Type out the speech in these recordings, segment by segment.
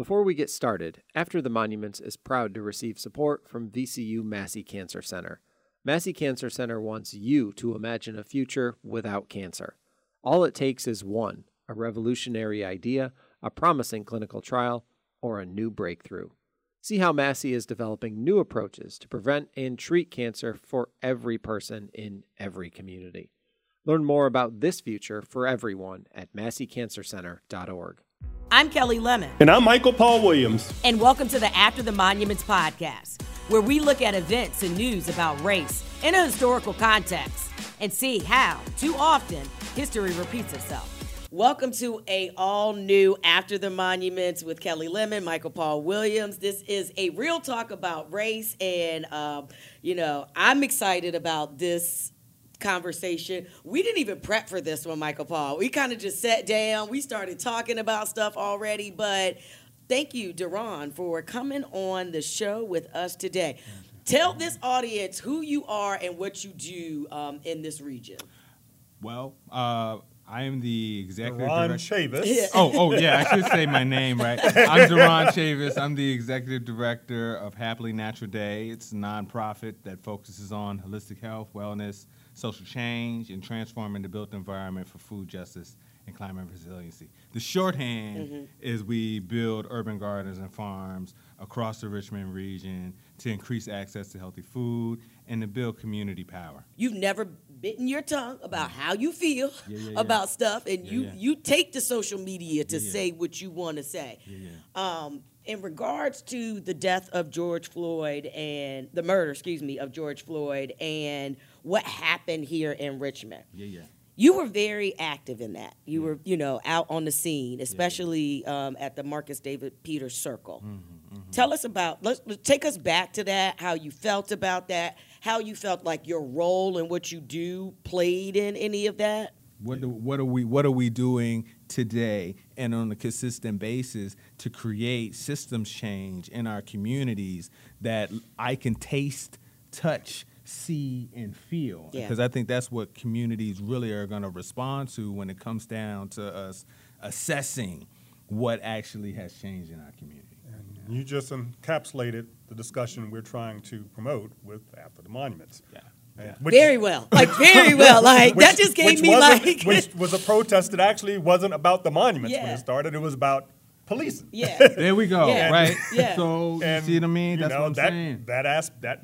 Before we get started, After the Monuments is proud to receive support from VCU Massey Cancer Center. Massey Cancer Center wants you to imagine a future without cancer. All it takes is one a revolutionary idea, a promising clinical trial, or a new breakthrough. See how Massey is developing new approaches to prevent and treat cancer for every person in every community. Learn more about this future for everyone at masseycancercenter.org. I'm Kelli Lemon. And I'm Michael Paul Williams. And welcome to the After the Monuments podcast, where we look at events and news about race in a historical context and see how, too often, history repeats itself. Welcome to a all new After the Monuments with Kelli Lemon, Michael Paul Williams. This is a real talk about race, and um, you know I'm excited about this conversation. We didn't even prep for this one, Michael Paul. We kind of just sat down. We started talking about stuff already, but thank you, Duron, for coming on the show with us today. Tell this audience who you are and what you do um, in this region. Well, uh, I am the executive Ron director. Chavis. Oh, oh yeah, I should say my name right. I'm Duron Chavis. I'm the executive director of Happily Natural Day. It's a nonprofit that focuses on holistic health, wellness, social change, and transforming the built environment for food justice and climate resiliency. The shorthand Mm-hmm. is we build urban gardens and farms across the Richmond region to increase access to healthy food and to build community power. You've never bitten your tongue about how you feel Yeah, yeah, yeah. about stuff, and you you take to social media to say what you want to say. Um, in regards to the death of George Floyd and the murder, excuse me, of George Floyd and what happened here in Richmond. Yeah, yeah. You were very active in that. You were, you know, out on the scene, especially um, at the Marcus David Peters Circle. Mm-hmm, Tell us about. Let's, let's take us back to that. How you felt about that. How you felt like your role and what you do played in any of that. What do, what are we what are we doing today and on a consistent basis to create systems change in our communities that I can taste, touch, see and feel Yeah. because I think that's what communities really are going to respond to when it comes down to us assessing what actually has changed in our community. And you just encapsulated the discussion we're trying to promote with After the Monuments. Yeah. Yeah. which- very well, like very well. Like that which- just gave which me wasn't- like. which was a protest that actually wasn't about the monuments when it started. It was about policing. yeah. There we go, Yeah. right? Yeah. So you see what I mean? you That's know, what I'm that, saying. That as, that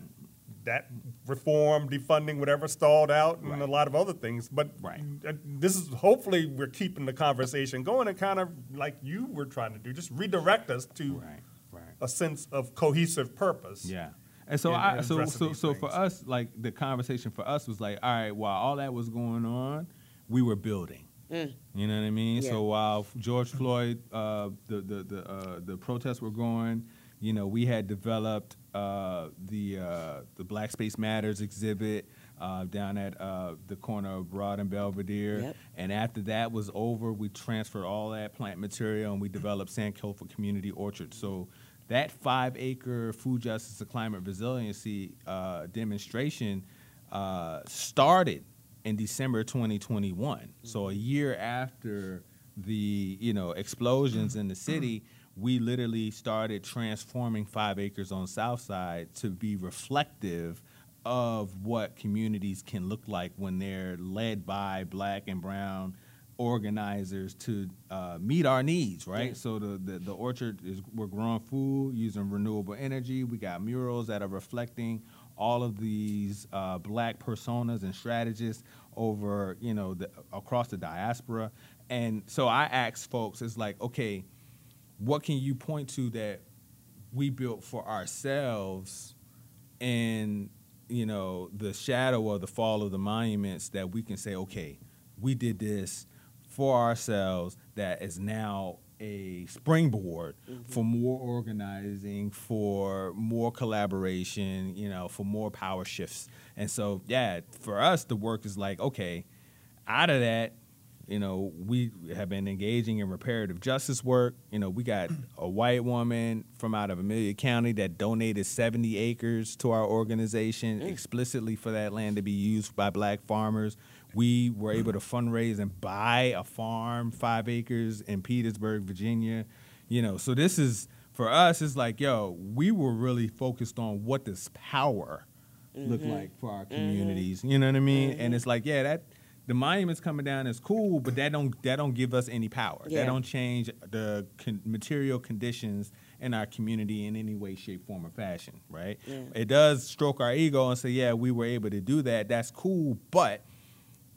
that reform, defunding, whatever stalled out, and Right. a lot of other things. But Right. uh, this is hopefully we're keeping the conversation going and kind of like you were trying to do, just redirect us to Right, right. A sense of cohesive purpose. Yeah. And so in- I in so addressing so these so for us, like the conversation for us was like, all right, while all that was going on, we were building. You know what I mean? Mm. Yeah. So while George Floyd, uh, the the the uh, the protests were going, you know, we had developed uh, the uh, the Black Space Matters exhibit uh, down at uh, the corner of Broad and Belvedere. Yep. And after that was over, we transferred all that plant material and we developed Sankofa Community Orchard. So that five acre food justice and climate resiliency uh, demonstration uh, started in December 2021. So a year after the you know explosions in the city, we literally started transforming five acres on South Side to be reflective of what communities can look like when they're led by black and brown organizers to uh, meet our needs, right? So the, the the orchard is we're growing food using renewable energy. We got murals that are reflecting all of these uh, black personas and strategists over you know the, across the diaspora. And so I asked folks, it's like, okay, what can you point to that we built for ourselves in you know the shadow of the fall of the monuments that we can say okay we did this for ourselves that is now a springboard mm-hmm. for more organizing for more collaboration you know for more power shifts and so yeah for us the work is like okay out of that you know, we have been engaging in reparative justice work. You know, we got a white woman from out of Amelia County that donated 70 acres to our organization mm. explicitly for that land to be used by black farmers. We were able to fundraise and buy a farm, five acres in Petersburg, Virginia. You know, so this is for us. It's like, yo, we were really focused on what does power look mm-hmm. like for our mm-hmm. communities. You know what I mean? And mm-hmm. it's like, yeah, that the monuments coming down is cool, but that don't that don't give us any power. Yeah. That don't change the con- material conditions in our community in any way, shape, form, or fashion. Right? Yeah. It does stroke our ego and say, yeah, we were able to do that. That's cool, but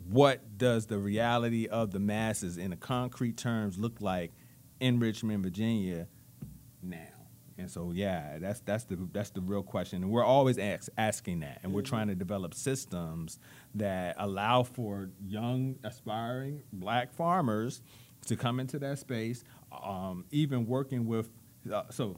what does the reality of the masses in the concrete terms look like in Richmond, Virginia now? And so, yeah, that's that's the that's the real question, and we're always ask, asking that, and we're trying to develop systems that allow for young, aspiring Black farmers to come into that space. Um, even working with, uh, so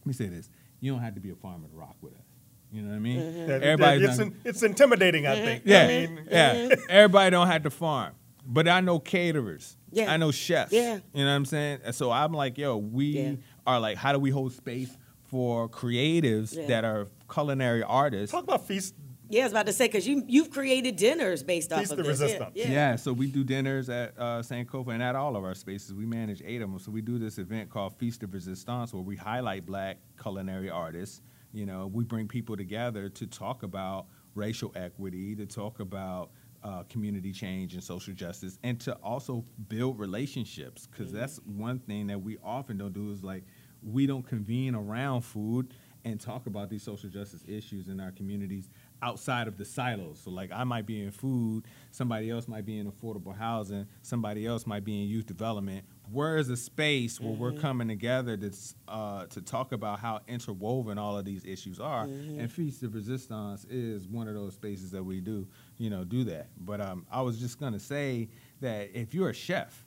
let me say this: you don't have to be a farmer to rock with us. You know what I mean? That- Everybody's it's, in- it's intimidating, I think. yeah, I mean, yeah. Everybody don't have to farm, but I know caterers. Yeah. I know chefs. Yeah. you know what I'm saying. And so I'm like, yo, we Yeah. are like, how do we hold space for creatives Yeah. that are culinary artists? talk about feast. Yeah, I was about to say because you you've created dinners based off Feast of the this. resistance. Yeah, Yeah. so we do dinners at uh, Sankofa and at all of our spaces. We manage eight of them. So we do this event called Feast of Resistance where we highlight black culinary artists. You know, we bring people together to talk about racial equity, to talk about uh, community change and social justice, and to also build relationships. Because that's one thing that we often don't do is like we don't convene around food and talk about these social justice issues in our communities outside of the silos. So like I might be in food, somebody else might be in affordable housing, somebody else might be in youth development. Where is a space where we're coming together to uh, to talk about how interwoven all of these issues are? And Feast of Resistance is one of those spaces that we do, you know, do that. But um, I was just gonna say that if you're a chef,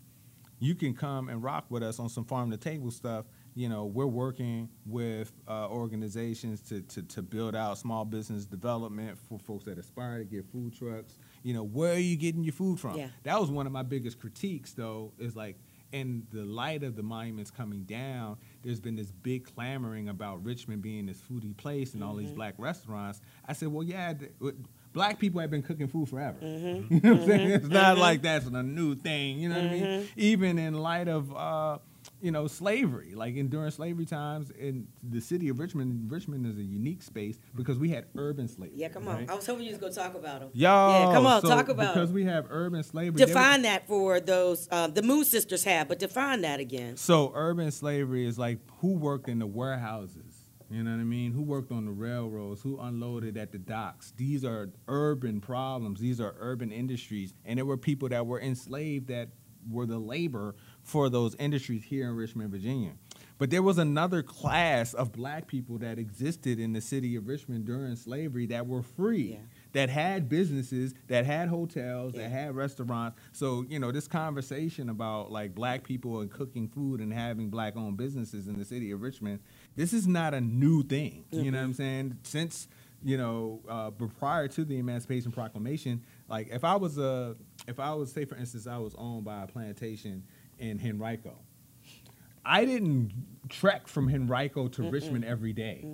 you can come and rock with us on some farm to table stuff. You know, we're working with uh, organizations to, to, to build out small business development for folks that aspire to get food trucks. You know, where are you getting your food from? Yeah. That was one of my biggest critiques, though, is like, in the light of the monuments coming down, there's been this big clamoring about Richmond being this foodie place and all these mm-hmm. black restaurants. I said, well, yeah, th- black people have been cooking food forever. Mm-hmm. You know what I'm saying? Mm-hmm. It's not like that's a new thing. You know what I mean? Even in light of, uh, you know, slavery, like in during slavery times in the city of Richmond, Richmond is a unique space because we had urban slavery. Yeah, come on. right? I was hoping you was gonna talk about them. Yo, yeah, come on, so talk about Because we have urban slavery. Define that for those um, the Moon Sisters have, but define that again. So urban slavery is like who worked in the warehouses. You know what I mean? Who worked on the railroads? Who unloaded at the docks? These are urban problems. These are urban industries. And there were people that were enslaved that were the labor for those industries here in Richmond, Virginia. But there was another class of black people that existed in the city of Richmond during slavery that were free Yeah. that had businesses, that had hotels, Yeah. that had restaurants. So, you know, this conversation about like black people and cooking food and having black owned businesses in the city of Richmond, this is not a new thing. You know what I'm saying? Since, you know, uh, but prior to the Emancipation Proclamation, like if I was a, if I was, say for instance, I was owned by a plantation in Henrico, I didn't trek from Henrico to Richmond every day.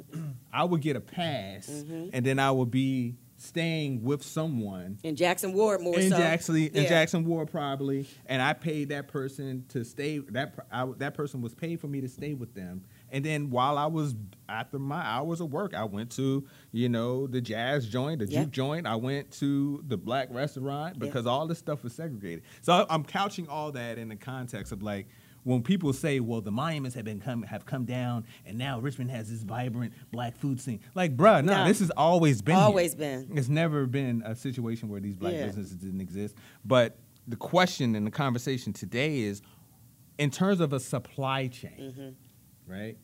I would get a pass, Mm-hmm. and then I would be staying with someone In Jackson Ward more in so. Jackson, in Jackson Ward probably, and I paid that person to stay. That I, that person was paid for me to stay with them, and then while I was after my hours of work, I went to you know the jazz joint, the Yeah. juke joint. I went to the black restaurant Yeah. because all this stuff was segregated. So I- I'm couching all that in the context of like. When people say, "Well, the monuments have been come have come down, and now Richmond has this vibrant black food scene," like, bruh, no, No. this has always been here. Always been. It's never been a situation where these black Yeah. businesses didn't exist. But the question and the conversation today is in terms of a supply chain, Mm-hmm. right?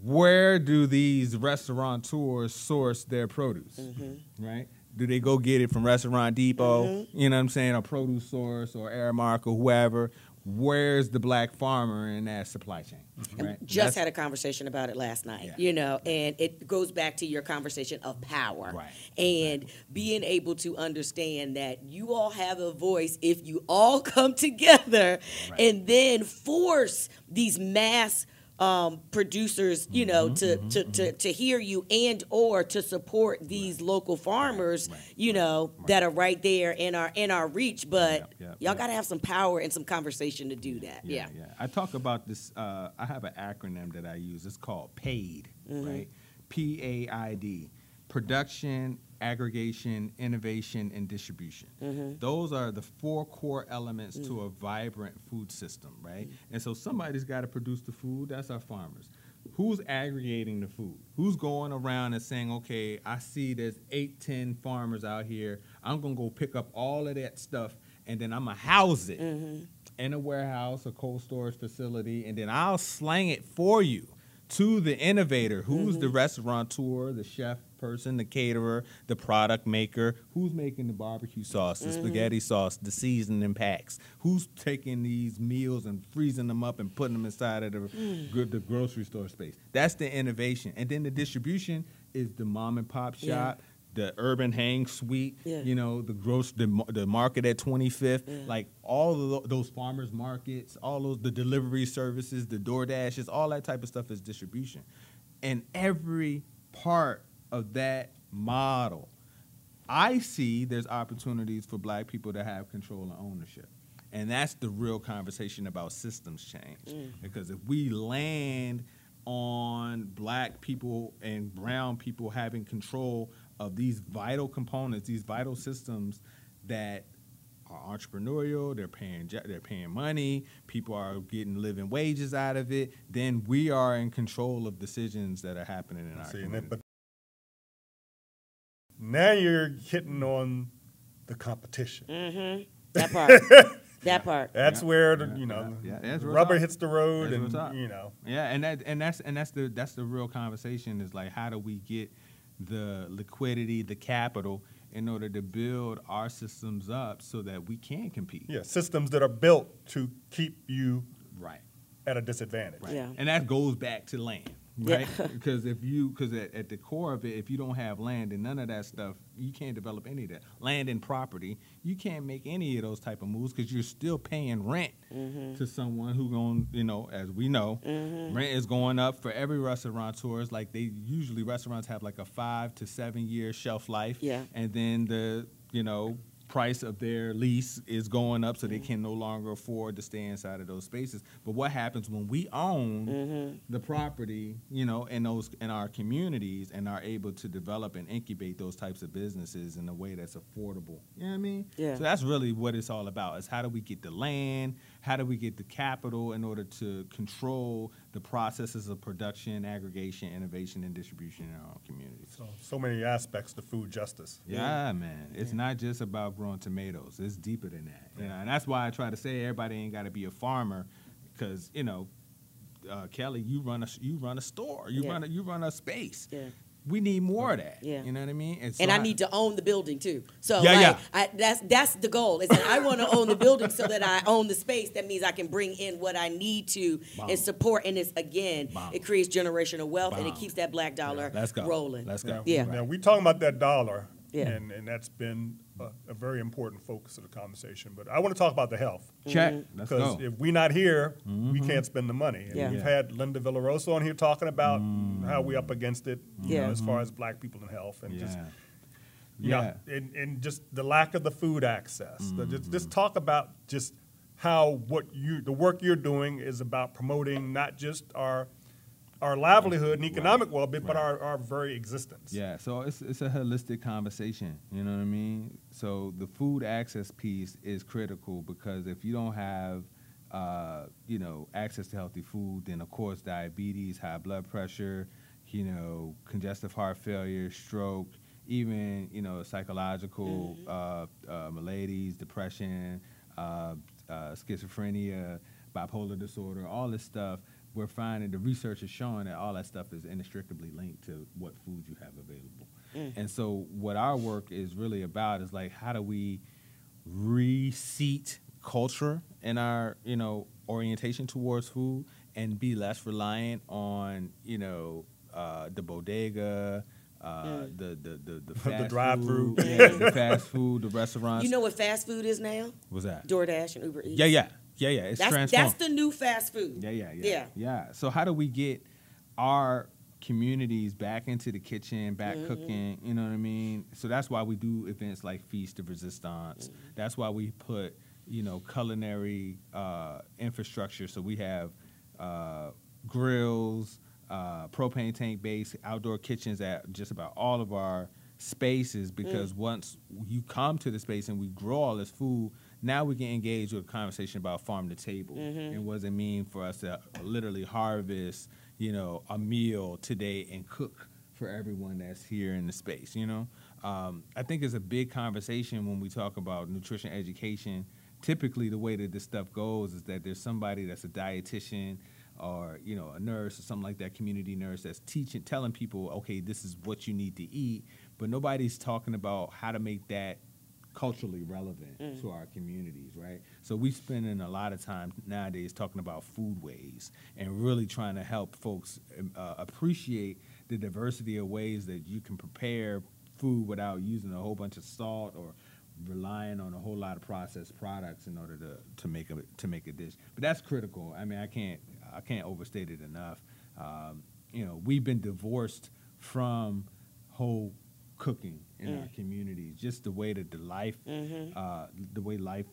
Where do these restaurateurs source their produce, Mm-hmm. right? Do they go get it from Restaurant Depot, you know what I'm saying, or Produce Source or Aramark or whoever? Where's the black farmer in that supply chain? Mm-hmm. Right? Just That's- had a conversation about it last night, Yeah. you know, and it goes back to your conversation of power. Right. And being able to understand that you all have a voice if you all come together Right. and then force these mass um, producers, you know, to, to, to, to hear you and or to support these local farmers, you know, that are right there in our in our reach. But Yep, yep, y'all yep. got to have some power and some conversation to do that. Yeah. yeah. I talk about this. Uh, I have an acronym that I use. It's called PAID, Mm-hmm. right? P A I D. Production, aggregation, innovation, and distribution. Mm-hmm. Those are the four core elements to Mm. a vibrant food system, right? And so somebody's got to produce the food. That's our farmers. Who's aggregating the food? Who's going around and saying, okay, I see there's eight, ten farmers out here. I'm gonna go pick up all of that stuff and then I'm gonna house it Mm-hmm. in a warehouse, a cold storage facility, and then I'll slang it for you to the innovator, who's the restaurateur, the chef person, the caterer, the product maker, who's making the barbecue sauce, the mm-hmm. spaghetti sauce, the seasoning packs, who's taking these meals and freezing them up and putting them inside of the, mm. gro- the grocery store space. That's the innovation. And then the distribution is the mom and pop Yeah. shop, the urban hang suite, Yeah. you know, the gross the, the market at 25th, Yeah. like all of those farmers markets, all those the delivery services, the door dashes, all that type of stuff is distribution. And every part of that model, I see there's opportunities for black people to have control and ownership. And that's the real conversation about systems change. Mm. Because if we land on black people and brown people having control of these vital components, these vital systems that are entrepreneurial, they're paying they're paying money, people are getting living wages out of it, then we are in control of decisions that are happening in our See, and community. but now you're hitting on the competition. Mm-hmm. That part. that part. That's Yeah, where the, you know yeah, yeah, the rubber talk. hits the road, That's and you know Yeah, and that and that's and that's the that's the real conversation is like how do we get the liquidity, the capital in order to build our systems up so that we can compete. yeah systems that are built to keep you Right. at a disadvantage. Right. Yeah. And that goes back to land, Yeah. Right? because if you, because at, at the core of it, if you don't have land and none of that stuff, you can't develop any of that. Land and property, you can't make any of those type of moves because you're still paying rent Mm-hmm. to someone who going, you know, as we know, rent is going up for every restaurateur. It's like they usually restaurants have like a five to seven year shelf life. Yeah. And then the, you know, price of their lease is going up so Mm-hmm. they can no longer afford to stay inside of those spaces. But what happens when we own Mm-hmm. the property, you know, in those in our communities and are able to develop and incubate those types of businesses in a way that's affordable. You know what I mean? Yeah. So that's really what it's all about. Is how do we get the land? How do we get the capital in order to control the processes of production, aggregation, innovation, and distribution in our communities? So, so many aspects to food justice. Yeah, man. It's not just about growing tomatoes. It's deeper than that. You know, and that's why I try to say everybody ain't got to be a farmer, because you know, uh, Kelli, you run a you run a store, you Yeah. run a you run a space. Yeah. We need more of that. Yeah. You know what I mean? so and I need to own the building too. So Yeah, like, yeah. I, that's that's the goal. Is that I want to own the building so that I own the space. That means I can bring in what I need to Bomb. and support. And it's again, Bomb. it creates generational wealth and it keeps that black dollar Let's go. rolling. Let's go. Now, Yeah. Now we talking about that dollar, Yeah. and and that's been a, a very important focus of the conversation. But I want to talk about the health check. Mm-hmm. Because. Mm-hmm. if we're not here, we can't spend the money. And Yeah. we've Yeah. had Linda Villarosa on here talking about how we're up against it, you Yeah. know, as far as black people in health, and yeah. just yeah. yeah, and, and just the lack of the food access. The- just, Mm-hmm. just talk about just how what you the work you're doing is about promoting not just our our livelihood and economic well-being, but Right. our, our very existence. Yeah, so it's it's a holistic conversation. You know what I mean? So the food access piece is critical because if you don't have, uh, you know, access to healthy food, then of course diabetes, high blood pressure, you know, congestive heart failure, stroke, even you know psychological uh, uh, maladies, depression, uh, uh, schizophrenia, bipolar disorder, all this stuff. We're finding the research is showing that all that stuff is inextricably linked to what food you have available. And so, what our work is really about is like, how do we reseat culture in our, you know, orientation towards food and be less reliant on, you know, uh, the bodega, uh, the the the the, fast drive-through. food, yeah, the fast food, the restaurants. You know what fast food is now? what's that? DoorDash and Uber Eats. Yeah, yeah, Yeah, yeah, it's That's transformed. that's the new fast food. Yeah, yeah, yeah, Yeah. yeah. So how do we get our communities back into the kitchen, back Mm-hmm. cooking? You know what I mean? So that's why we do events like Feast of Resistance. Mm-hmm. That's why we put you know culinary uh, infrastructure. So we have uh, grills, uh, propane tank based outdoor kitchens at just about all of our spaces Mm. because once you come to the space and we grow all this food, now we can engage with a conversation about farm to table Mm-hmm. and what does it mean for us to literally harvest, you know, a meal today and cook for everyone that's here in the space. You know, um, I think it's a big conversation when we talk about nutrition education. Typically, the way that this stuff goes is that there's somebody that's a dietitian or you know a nurse or something like that, community nurse that's teaching, telling people, okay, this is what you need to eat, but nobody's talking about how to make that culturally relevant to our communities, right? So we spending a lot of time nowadays talking about foodways and really trying to help folks um, uh, appreciate the diversity of ways that you can prepare food without using a whole bunch of salt or relying on a whole lot of processed products in order to, to make a to make a dish. But that's critical. I mean, I can't I can't overstate it enough. Um, you know, we've been divorced from whole cooking in our communities. Just the way that the life, uh, the way life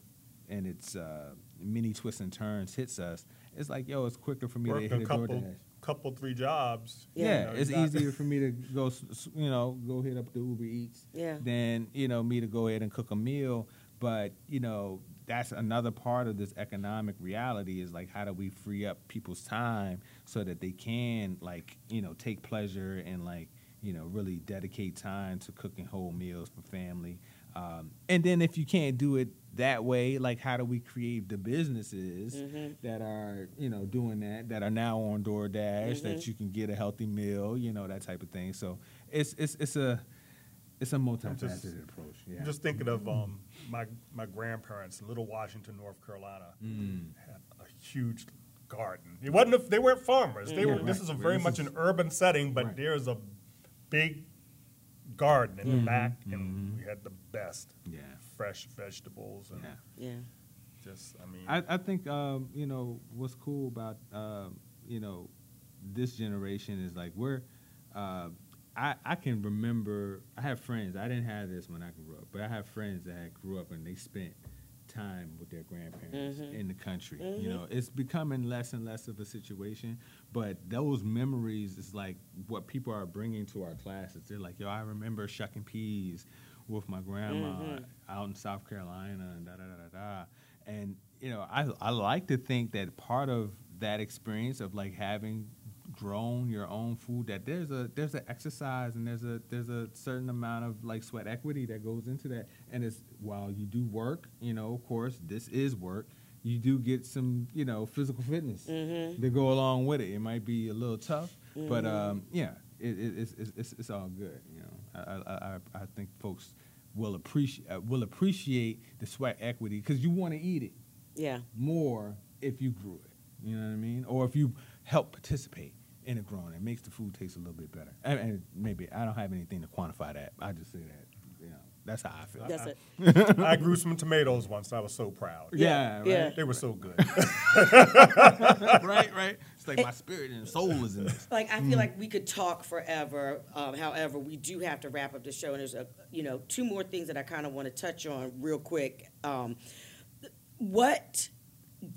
and its uh, many twists and turns hits us. It's like, yo, it's quicker for me Work to hit a couple, DoorDash. couple, three jobs. Yeah, you know, it's you easier for me to go, s- s- you know, go hit up the Uber Eats Yeah. than you know me to go ahead and cook a meal. But you know, that's another part of this economic reality is like how do we free up people's time so that they can like you know take pleasure and like you know really dedicate time to cooking whole meals for family. Um, and then if you can't do it that way, like how do we create the businesses that are you know doing that that are now on DoorDash that you can get a healthy meal, you know that type of thing. So it's it's it's a it's a multifaceted just- approach. Yeah. I'm just thinking of um, my my grandparents, in Little Washington, North Carolina, Mm. had a huge garden. It wasn't. A, they weren't farmers. They Yeah, were. This is a very This much is- an urban setting, but Right. there's a big garden in Mm-hmm. the back, and we had the best yeah. fresh vegetables and Yeah. Yeah. just. I mean, I, I think um, you know what's cool about um, you know this generation is like we're uh, I I can remember I have friends I didn't have this when I grew up but I have friends that grew up and they spent time with their grandparents mm-hmm. in the country you mm-hmm. know? It's becoming less and less of a situation but those memories is like what people are bringing to our classes. They're like yo I remember shucking peas with my grandma mm-hmm. out in South Carolina and da da da da da. And you know I I like to think that part of that experience of like having grown your own food that there's a there's an exercise and there's a there's a certain amount of like sweat equity that goes into that and it's while you do work you know of course this is work you do get some you know physical fitness to go along with it it might be a little tough but um yeah it, it, it's, it's it's it's all good you know I I I, I think folks will appreciate uh, will appreciate the sweat equity because you want to eat it Yeah. more if you grew it. You know what I mean? Or if you help participate in it growing, it makes the food taste a little bit better. And, and maybe I don't have anything to quantify that. I just say that. You know, that's how I feel. That's it. I grew some tomatoes once. I was so proud. yeah, right. Yeah. They were so good. right, right. It's like my spirit and soul is in this. Like I feel like we could talk forever. Um, however, we do have to wrap up the show, and there's a you know two more things that I kind of want to touch on real quick. Um, what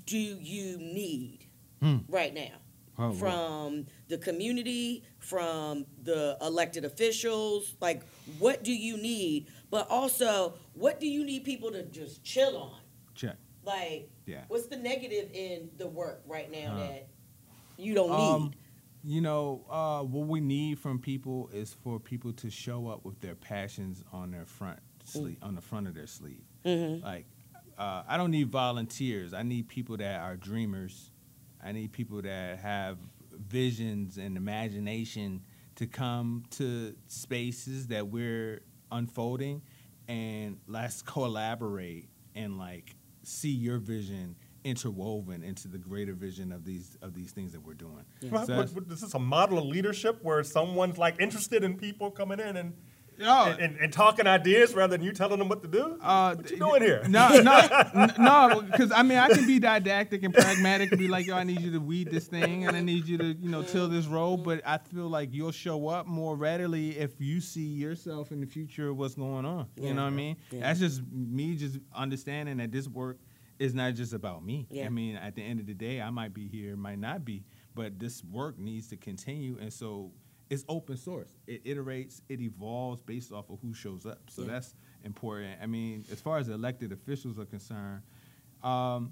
do you need right now Oh, wow. from the community, from the elected officials? Like, what do you need? But also, what do you need people to just chill on? Check. Like, Yeah. what's the negative in the work right now Uh, that you don't Um, need? you know, uh, what we need from people is for people to show up with their passions on their front sleeve, on the front of their sleeve. Like, uh, I don't need volunteers. I need people that are dreamers. I need people that have visions and imagination to come to spaces that we're unfolding, and let's collaborate and like see your vision interwoven into the greater vision of these of these things that we're doing. Well, So what- that's- this is a model of leadership where someone's like interested in people coming in and Oh. and, and, and talking ideas rather than you telling them what to do? Uh, what you doing here? No, no, no. Because I mean, I can be didactic and pragmatic and be like, "Yo, I need you to weed this thing, and I need you to, you know, till this road." But I feel like you'll show up more readily if you see yourself in the future what's going on. Yeah. You know what I mean? Yeah. That's just me just understanding that this work is not just about me. Yeah. I mean, at the end of the day, I might be here, might not be, but this work needs to continue, and so it's open source. It iterates, it evolves based off of who shows up. So Yeah. that's important. I mean, as far as elected officials are concerned, um,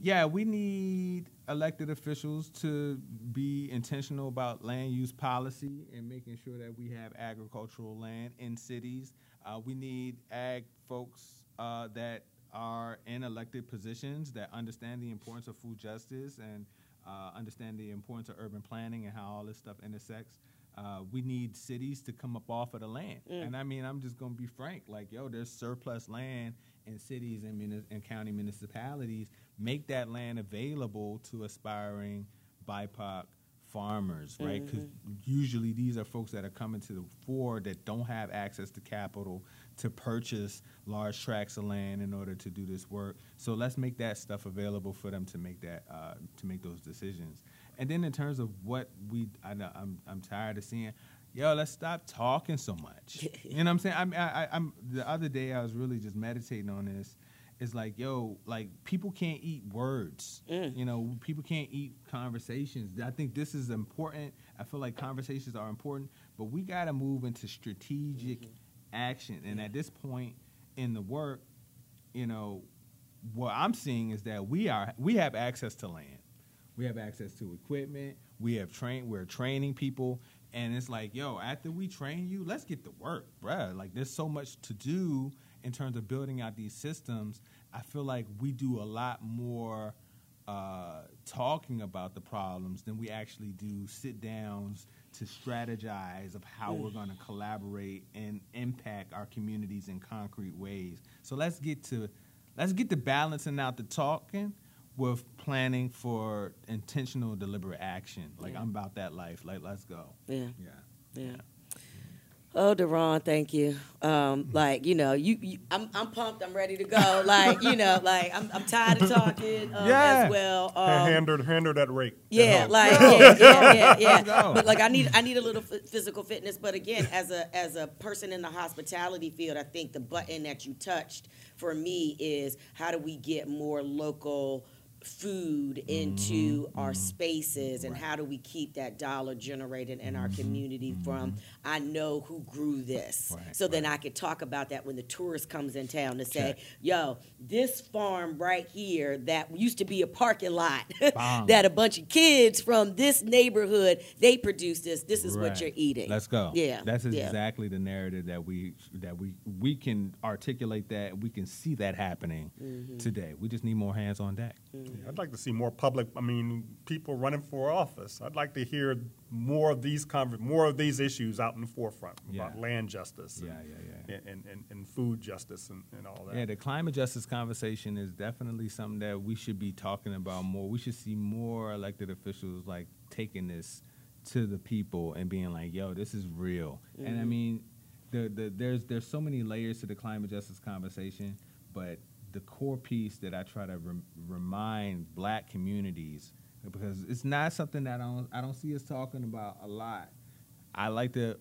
yeah, we need elected officials to be intentional about land use policy and making sure that we have agricultural land in cities. Uh, we need ag folks uh, that are in elected positions that understand the importance of food justice and uh, understand the importance of urban planning and how all this stuff intersects. Uh, we need cities to come up off of the land. And I mean, I'm just going to be frank. Like, yo, there's surplus land in cities and, muni- and county municipalities. Make that land available to aspiring BIPOC farmers, right? Because usually these are folks that are coming to the fore that don't have access to capital to purchase large tracts of land in order to do this work. So let's make that stuff available for them to make that uh, to make those decisions. And then in terms of what we, I know, I'm I'm tired of seeing. Yo, let's stop talking so much. you know what I'm saying? I'm, I, I- I'm the other day I was really just meditating on this. It's like, yo, like people can't eat words. You know, people can't eat conversations. I think this is important. I feel like conversations are important, but we got to move into strategic action. And at this point in the work, you know, what I'm seeing is that we are we have access to land. We have access to equipment. We have trained. We're training people, and it's like, yo, after we train you, let's get to work, bruh. Like, there's so much to do in terms of building out these systems. I feel like we do a lot more uh, talking about the problems than we actually do sit downs to strategize of how we're going to collaborate and impact our communities in concrete ways. So let's get to let's get to balancing out the talking with planning for intentional deliberate action. Like Yeah. I'm about that life. Like let's go. Yeah. Yeah. Yeah. Oh, Duron, thank you. Um, like you know, you, you I'm I'm pumped. I'm ready to go. Like you know, like I'm I'm tired of talking um, Yeah. as well. Um, hand her, hand her that rake. yeah, like yeah, yeah, yeah, yeah. Let's. But like I need I need a little f- physical fitness. But again, as a as a person in the hospitality field, I think the button that you touched for me is how do we get more local food into Mm-hmm. our spaces and how do we keep that dollar generated in our community from I know who grew this. Mm-hmm. Right, so then I could talk about that when the tourist comes in town to say, Check. yo, this farm right here that used to be a parking lot that a bunch of kids from this neighborhood they produce this. This is what you're eating. Let's go. Yeah, That's yeah. exactly the narrative that we that we we can articulate that we can see that happening Mm-hmm. today. We just need more hands on deck. Mm-hmm. I'd like to see more public. I mean, people running for office. I'd like to hear more of these conver- more of these issues out in the forefront about Yeah. land justice. Yeah, and, yeah, yeah. And, and, and food justice and, and all that. Yeah, the climate justice conversation is definitely something that we should be talking about more. We should see more elected officials like taking this to the people and being like, "Yo, this is real." And I mm-hmm. mean, the, the there's there's so many layers to the climate justice conversation, but the core piece that I try to rem- remind Black communities because it's not something that I don't I don't see us talking about a lot. I like to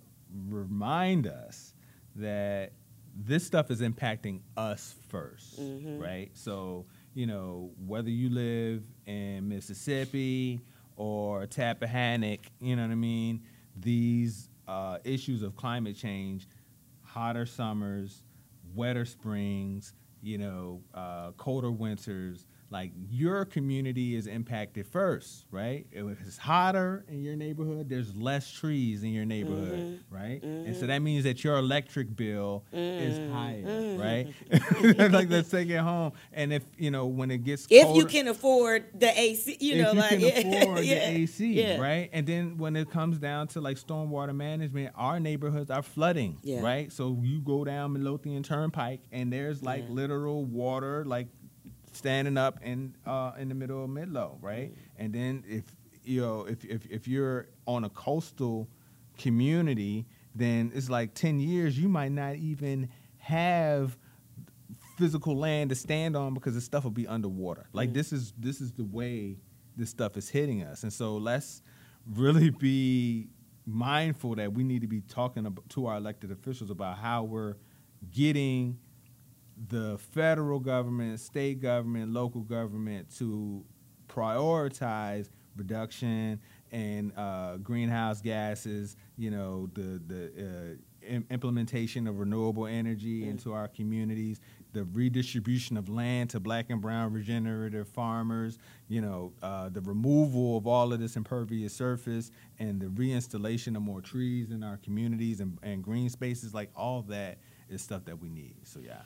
remind us that this stuff is impacting us 1st right? So, you know, whether you live in Mississippi or Tappahannock, you know what I mean? These uh, issues of climate change, hotter summers, wetter springs, you know, uh, colder winters, like your community is impacted first, right? If it's hotter in your neighborhood, there's less trees in your neighborhood, mm-hmm. right? And so mm-hmm. that means that your electric bill is mm-hmm. higher, right? like let's take it home. And if you know when it gets if colder, you can afford the AC, you if know, you like can yeah, the AC, yeah. right? And then when it comes down to like stormwater management, our neighborhoods are flooding, Yeah. right? So you go down Midlothian Turnpike, and there's like literal water, like standing up in uh, in the middle of Midlo, right? Mm-hmm. And then if you know if if if you're on a coastal community, then it's like 10 years, you might not even have physical land to stand on because the stuff will be underwater. Like this is this is the way this stuff is hitting us. And so let's really be mindful that we need to be talking to our elected officials about how we're getting the federal government, state government, local government to prioritize reduction and uh, greenhouse gases. You know, the the uh, im- implementation of renewable energy Mm. into our communities, the redistribution of land to black and brown regenerative farmers. You know, uh, the removal of all of this impervious surface and the reinstallation of more trees in our communities and, and green spaces. Like all that is stuff that we need. So yeah.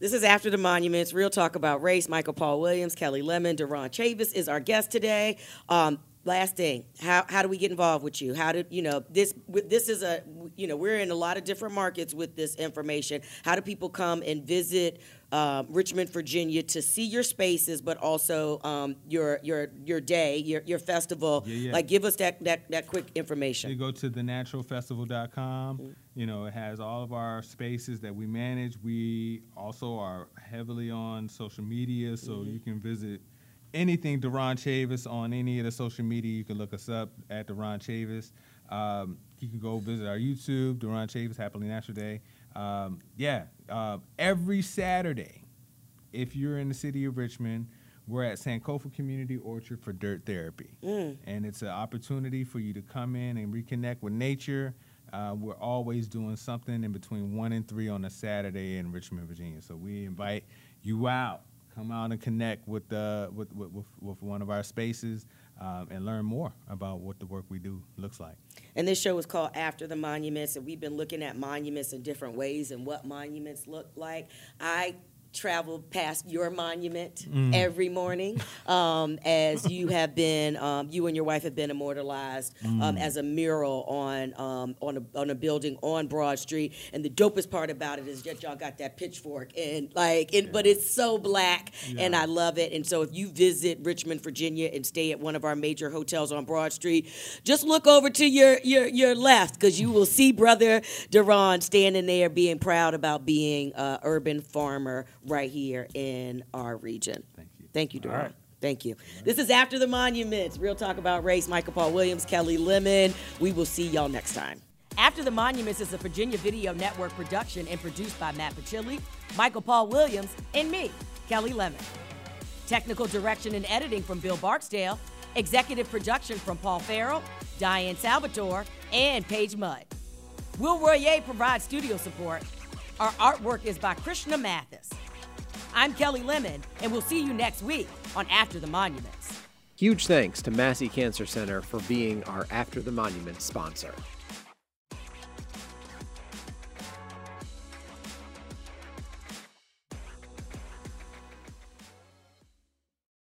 This is After the Monuments, Real Talk About Race. Michael Paul Williams, Kelli Lemon, Duron Chavis is our guest today. Um, last thing, how, how do we get involved with you? How do, you know, this, this is a, you know, we're in a lot of different markets with this information. How do people come and visit um, Richmond, Virginia to see your spaces, but also um, your, your, your day, your, your festival? Yeah, yeah. Like, give us that, that, that quick information You go to thenaturalfestival.com. You know, it has all of our spaces that we manage. We also are heavily on social media, so you can visit anything Duron Chavis on any of the social media. You can look us up at Duron Chavis. Um, you can go visit our YouTube, Duron Chavis Happily Natural Day. Um, yeah, uh, every Saturday, if you're in the city of Richmond, we're at Sankofa Community Orchard for Dirt Therapy. And it's an opportunity for you to come in and reconnect with nature. Uh, we're always doing something in between 1 and 3 on a Saturday in Richmond, Virginia. So we invite you out. Come out and connect with, uh, with, with, with, one of our spaces um, and learn more about what the work we do looks like. And this show is called After the Monuments, and we've been looking at monuments in different ways and what monuments look like. I travel past your monument every morning um, as you have been, um, you and your wife have been immortalized um, as a mural on um, on a on a building on Broad Street. And the dopest part about it is that y'all got that pitchfork and like, it, but it's so black, and I love it. And so if you visit Richmond, Virginia, and stay at one of our major hotels on Broad Street, just look over to your your your left because you will see Brother Duron standing there, being proud about being a urban farmer right here in our region. Thank you. Thank you, Duron. Thank you. This is After the Monuments. Real talk about race. Michael Paul Williams, Kelli Lemon. We will see y'all next time. After the Monuments is a Virginia Video Network production and produced by Matt Pachilli, Michael Paul Williams, and me, Kelly Lemon. Technical direction and editing from Bill Barksdale. Executive production from Paul Farrell, Diane Salvatore, and Paige Mudd. Will Royer provides studio support. Our artwork is by Krishna Mathis. I'm Kelli Lemon, and we'll see you next week on After the Monuments. Huge thanks to Massey Cancer Center for being our After the Monument sponsor.